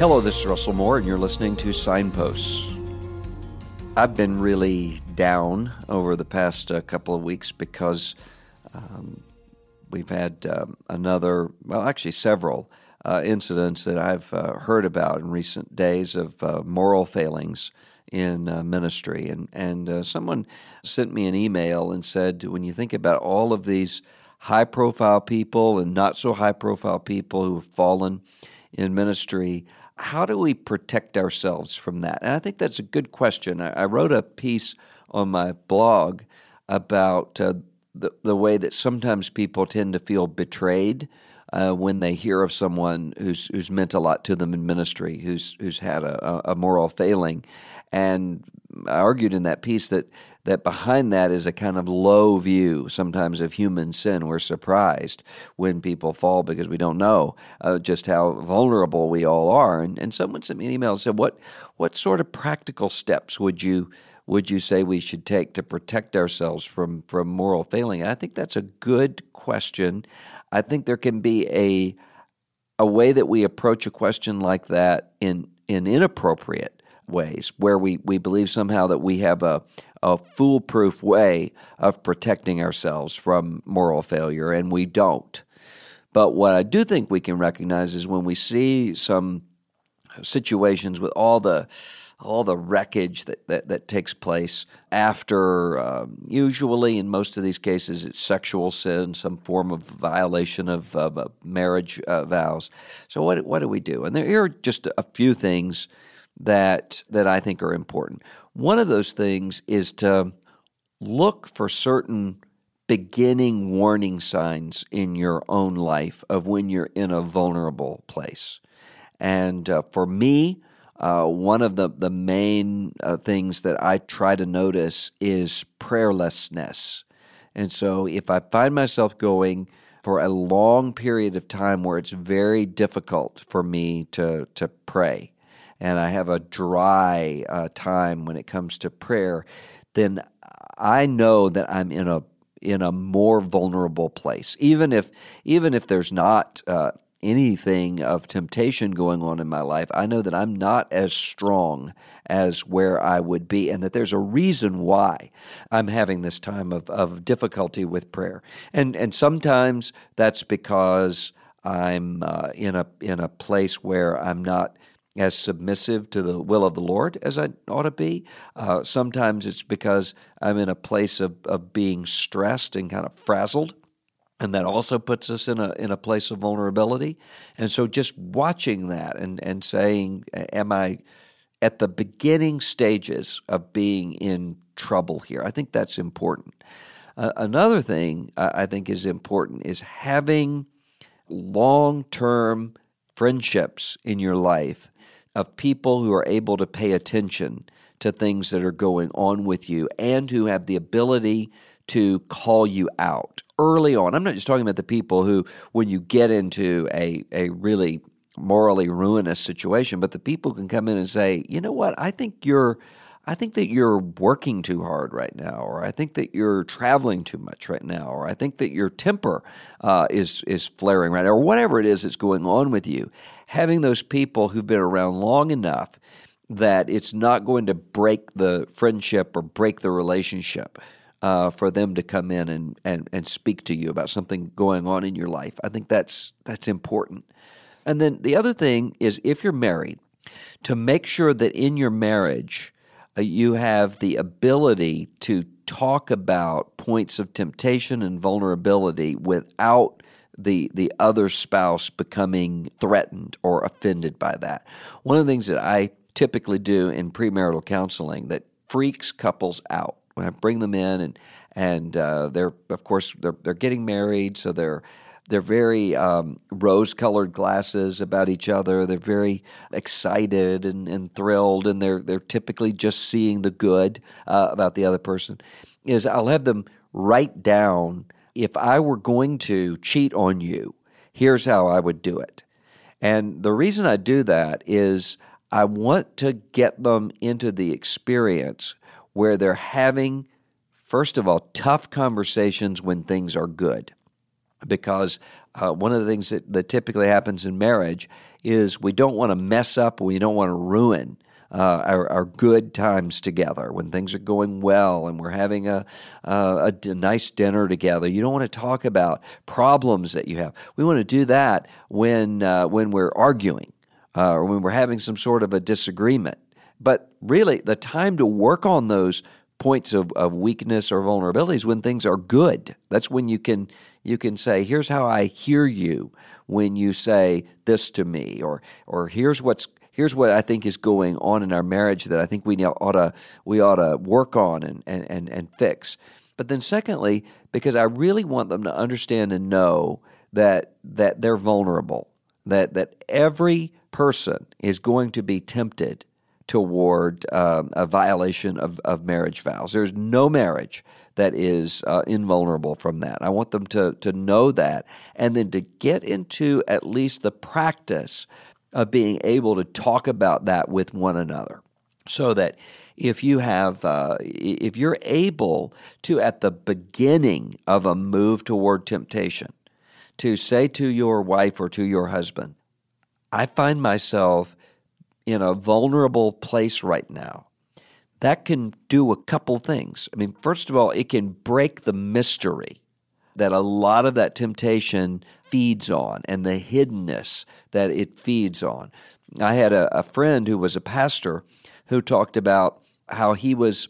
Hello, this is Russell Moore, and you're listening to Signposts. I've been really down over the past uh, couple of weeks because um, we've had um, another, well, actually, several uh, incidents that I've uh, heard about in recent days of uh, moral failings in uh, ministry. And, and uh, someone sent me an email and said, when you think about all of these high profile people and not so high profile people who have fallen in ministry, how do we protect ourselves from that? And I think that's a good question. I, I wrote a piece on my blog about uh, the, the way that sometimes people tend to feel betrayed uh, when they hear of someone who's who's meant a lot to them in ministry, who's who's had a, a moral failing, and I argued in that piece that that behind that is a kind of low view sometimes of human sin. We're surprised when people fall because we don't know uh, just how vulnerable we all are. And, and someone sent me an email and said, "What what sort of practical steps would you?" Would you say we should take to protect ourselves from, from moral failing? I think that's a good question. I think there can be a a way that we approach a question like that in in inappropriate ways where we, we believe somehow that we have a, a foolproof way of protecting ourselves from moral failure, and we don't. But what I do think we can recognize is when we see some situations with all the all the wreckage that, that, that takes place after, um, usually in most of these cases, it's sexual sin, some form of violation of, of marriage uh, vows. So, what, what do we do? And there here are just a few things that that I think are important. One of those things is to look for certain beginning warning signs in your own life of when you're in a vulnerable place. And uh, for me, uh, one of the, the main uh, things that I try to notice is prayerlessness. And so if I find myself going for a long period of time where it's very difficult for me to, to pray, and I have a dry uh, time when it comes to prayer, then I know that I'm in a in a more vulnerable place. Even if even if there's not uh, anything of temptation going on in my life, I know that I'm not as strong as where I would be, and that there's a reason why I'm having this time of, of difficulty with prayer. And and sometimes that's because I'm uh, in a in a place where I'm not as submissive to the will of the Lord as I ought to be. Uh, sometimes it's because I'm in a place of, of being stressed and kind of frazzled. And that also puts us in a in a place of vulnerability. And so just watching that and, and saying, Am I at the beginning stages of being in trouble here? I think that's important. Uh, another thing I think is important is having long term friendships in your life of people who are able to pay attention to things that are going on with you and who have the ability to call you out early on. I'm not just talking about the people who, when you get into a, a really morally ruinous situation, but the people can come in and say, you know what, I think you're I think that you're working too hard right now, or I think that you're traveling too much right now, or I think that your temper uh, is is flaring right now, or whatever it is that's going on with you. Having those people who've been around long enough that it's not going to break the friendship or break the relationship uh, for them to come in and, and, and speak to you about something going on in your life. I think that's that's important. And then the other thing is if you're married, to make sure that in your marriage you have the ability to talk about points of temptation and vulnerability without the the other spouse becoming threatened or offended by that. One of the things that I typically do in premarital counseling that freaks couples out when I bring them in and and uh, they're of course they're they're getting married, so they're they're very um, rose colored glasses about each other. They're very excited and, and thrilled, and they're they're typically just seeing the good uh, about the other person. Is I'll have them write down if I were going to cheat on you, here's how I would do it. And the reason I do that is I want to get them into the experience where they're having, first of all, tough conversations when things are good. Because uh, one of the things that, that typically happens in marriage is we don't want to mess up, we don't want to ruin uh, our, our, good times together, when things are going well and we're having a, a, a, nice dinner together. You don't want to talk about problems that you have. We want to do that when, uh, when we're arguing uh, or when we're having some sort of a disagreement. But really, the time to work on those points of, of weakness or vulnerabilities when things are good. That's when you can you can say, "Here's how I hear you when you say this to me," or or here's what's here's what I think is going on in our marriage that I think we ought to we ought to work on and and and, and fix. But then secondly, because I really want them to understand and know that that they're vulnerable, that that every person is going to be tempted toward um, a violation of, of marriage vows. There's no marriage that is uh, invulnerable from that. I want them to, to know that and then to get into at least the practice of being able to talk about that with one another so that if you have uh, if you're able to at the beginning of a move toward temptation to say to your wife or to your husband i find myself in a vulnerable place right now, that can do a couple things. I mean, first of all, it can break the mystery that a lot of that temptation feeds on and the hiddenness that it feeds on. I had a, a friend who was a pastor who talked about how he was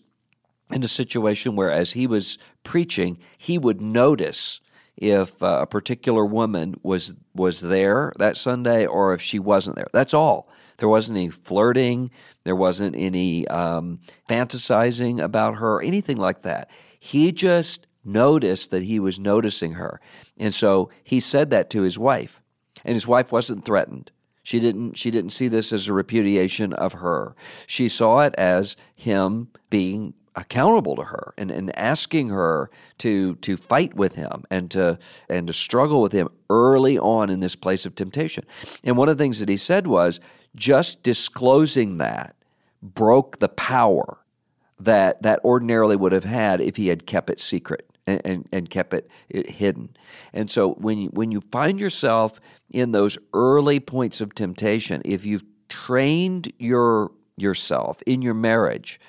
in a situation where, as he was preaching, he would notice if uh, a particular woman was was there that Sunday or if she wasn't there. That's all. There wasn't any flirting. There wasn't any um, fantasizing about her, anything like that. He just noticed that he was noticing her. And so he said that to his wife. And his wife wasn't threatened. She didn't she didn't see this as a repudiation of her. She saw it as him being accountable to her and, and asking her to to fight with him and to and to struggle with him early on in this place of temptation. And one of the things that he said was, just disclosing that broke the power that that ordinarily would have had if he had kept it secret and, and, and kept it, it, hidden. And so when you, when you find yourself in those early points of temptation, if you've trained your yourself in your marriage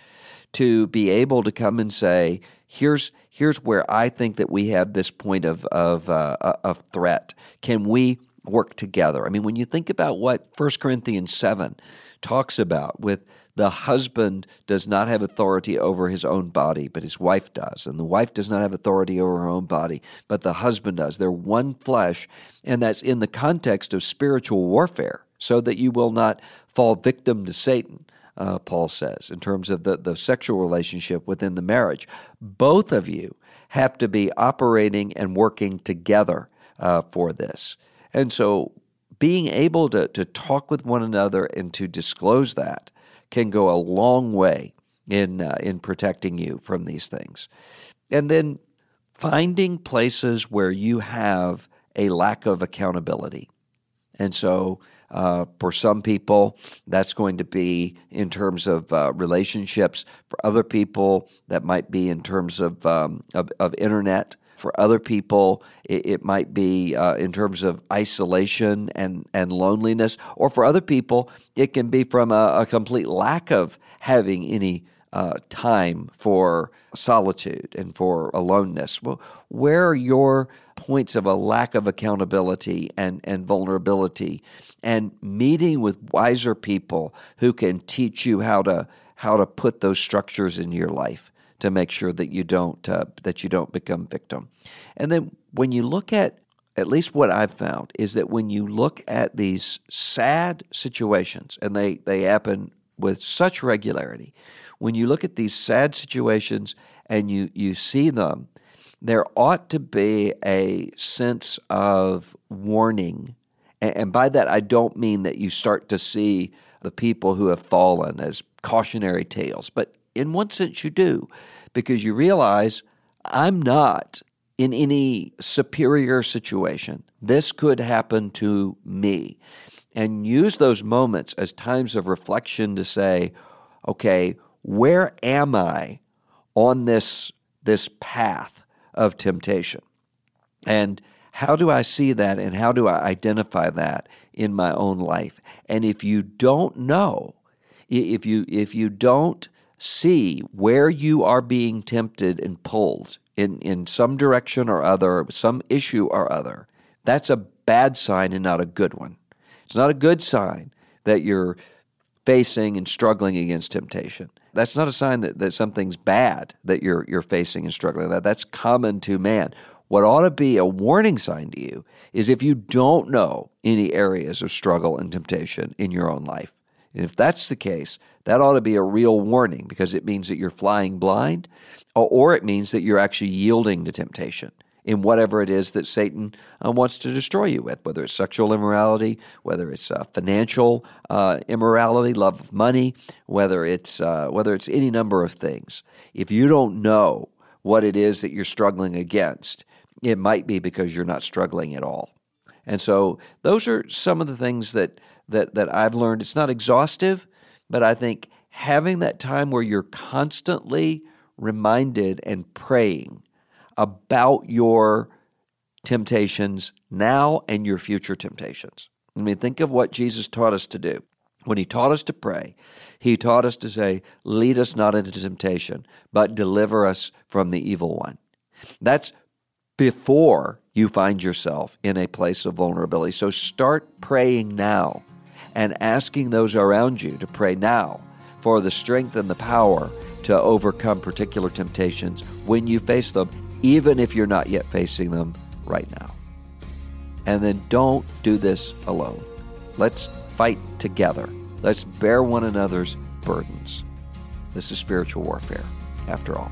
to be able to come and say, here's here's where I think that we have this point of of uh, of threat. Can we work together. I mean, when you think about what 1 Corinthians 7 talks about with the husband does not have authority over his own body, but his wife does. And the wife does not have authority over her own body, but the husband does. They're one flesh, and that's in the context of spiritual warfare, so that you will not fall victim to Satan. Uh, Paul says, in terms of the, the sexual relationship within the marriage. Both of you have to be operating and working together uh, for this. And so being able to, to talk with one another and to disclose that can go a long way in, uh, in protecting you from these things. And then finding places where you have a lack of accountability. And so, uh, for some people, that's going to be in terms of uh, relationships. For other people, that might be in terms of, um, of, of internet for other people, it, it might be uh, in terms of isolation and, and loneliness. Or for other people, it can be from a, a complete lack of having any uh, time for solitude and for aloneness? Well, where are your points of a lack of accountability and, and vulnerability? And meeting with wiser people who can teach you how to how to put those structures in your life to make sure that you don't uh, that you don't become victim. And then when you look at at least what I've found is that when you look at these sad situations, and they, they happen with such regularity, when you look at these sad situations and you, you see them, there ought to be a sense of warning. And, and by that, I don't mean that you start to see the people who have fallen as cautionary tales, but in one sense you do, because you realize I'm not in any superior situation. This could happen to me. And use those moments as times of reflection to say, okay, where am I on this, this path of temptation? And how do I see that and how do I identify that in my own life? And if you don't know, if you if you don't see where you are being tempted and pulled in, in some direction or other, some issue or other, that's a bad sign and not a good one. It's not a good sign that you're facing and struggling against temptation. That's not a sign that, that something's bad that you're you're facing and struggling. That that's common to man. What ought to be a warning sign to you is if you don't know any areas of struggle and temptation in your own life. And if that's the case, that ought to be a real warning because it means that you're flying blind or it means that you're actually yielding to temptation in whatever it is that Satan uh, wants to destroy you with, whether it's sexual immorality, whether it's uh, financial uh, immorality, love of money, whether it's uh, whether it's any number of things. If you don't know what it is that you're struggling against, it might be because you're not struggling at all. And so those are some of the things that that that I've learned. It's not exhaustive, but I think having that time where you're constantly reminded and praying about your temptations now and your future temptations. I mean, think of what Jesus taught us to do. When he taught us to pray, he taught us to say, Lead us not into temptation, but deliver us from the evil one. That's before you find yourself in a place of vulnerability. So start praying now and asking those around you to pray now for the strength and the power to overcome particular temptations when you face them, even if you're not yet facing them right now. And then don't do this alone. Let's fight together. Let's bear one another's burdens. This is spiritual warfare, after all.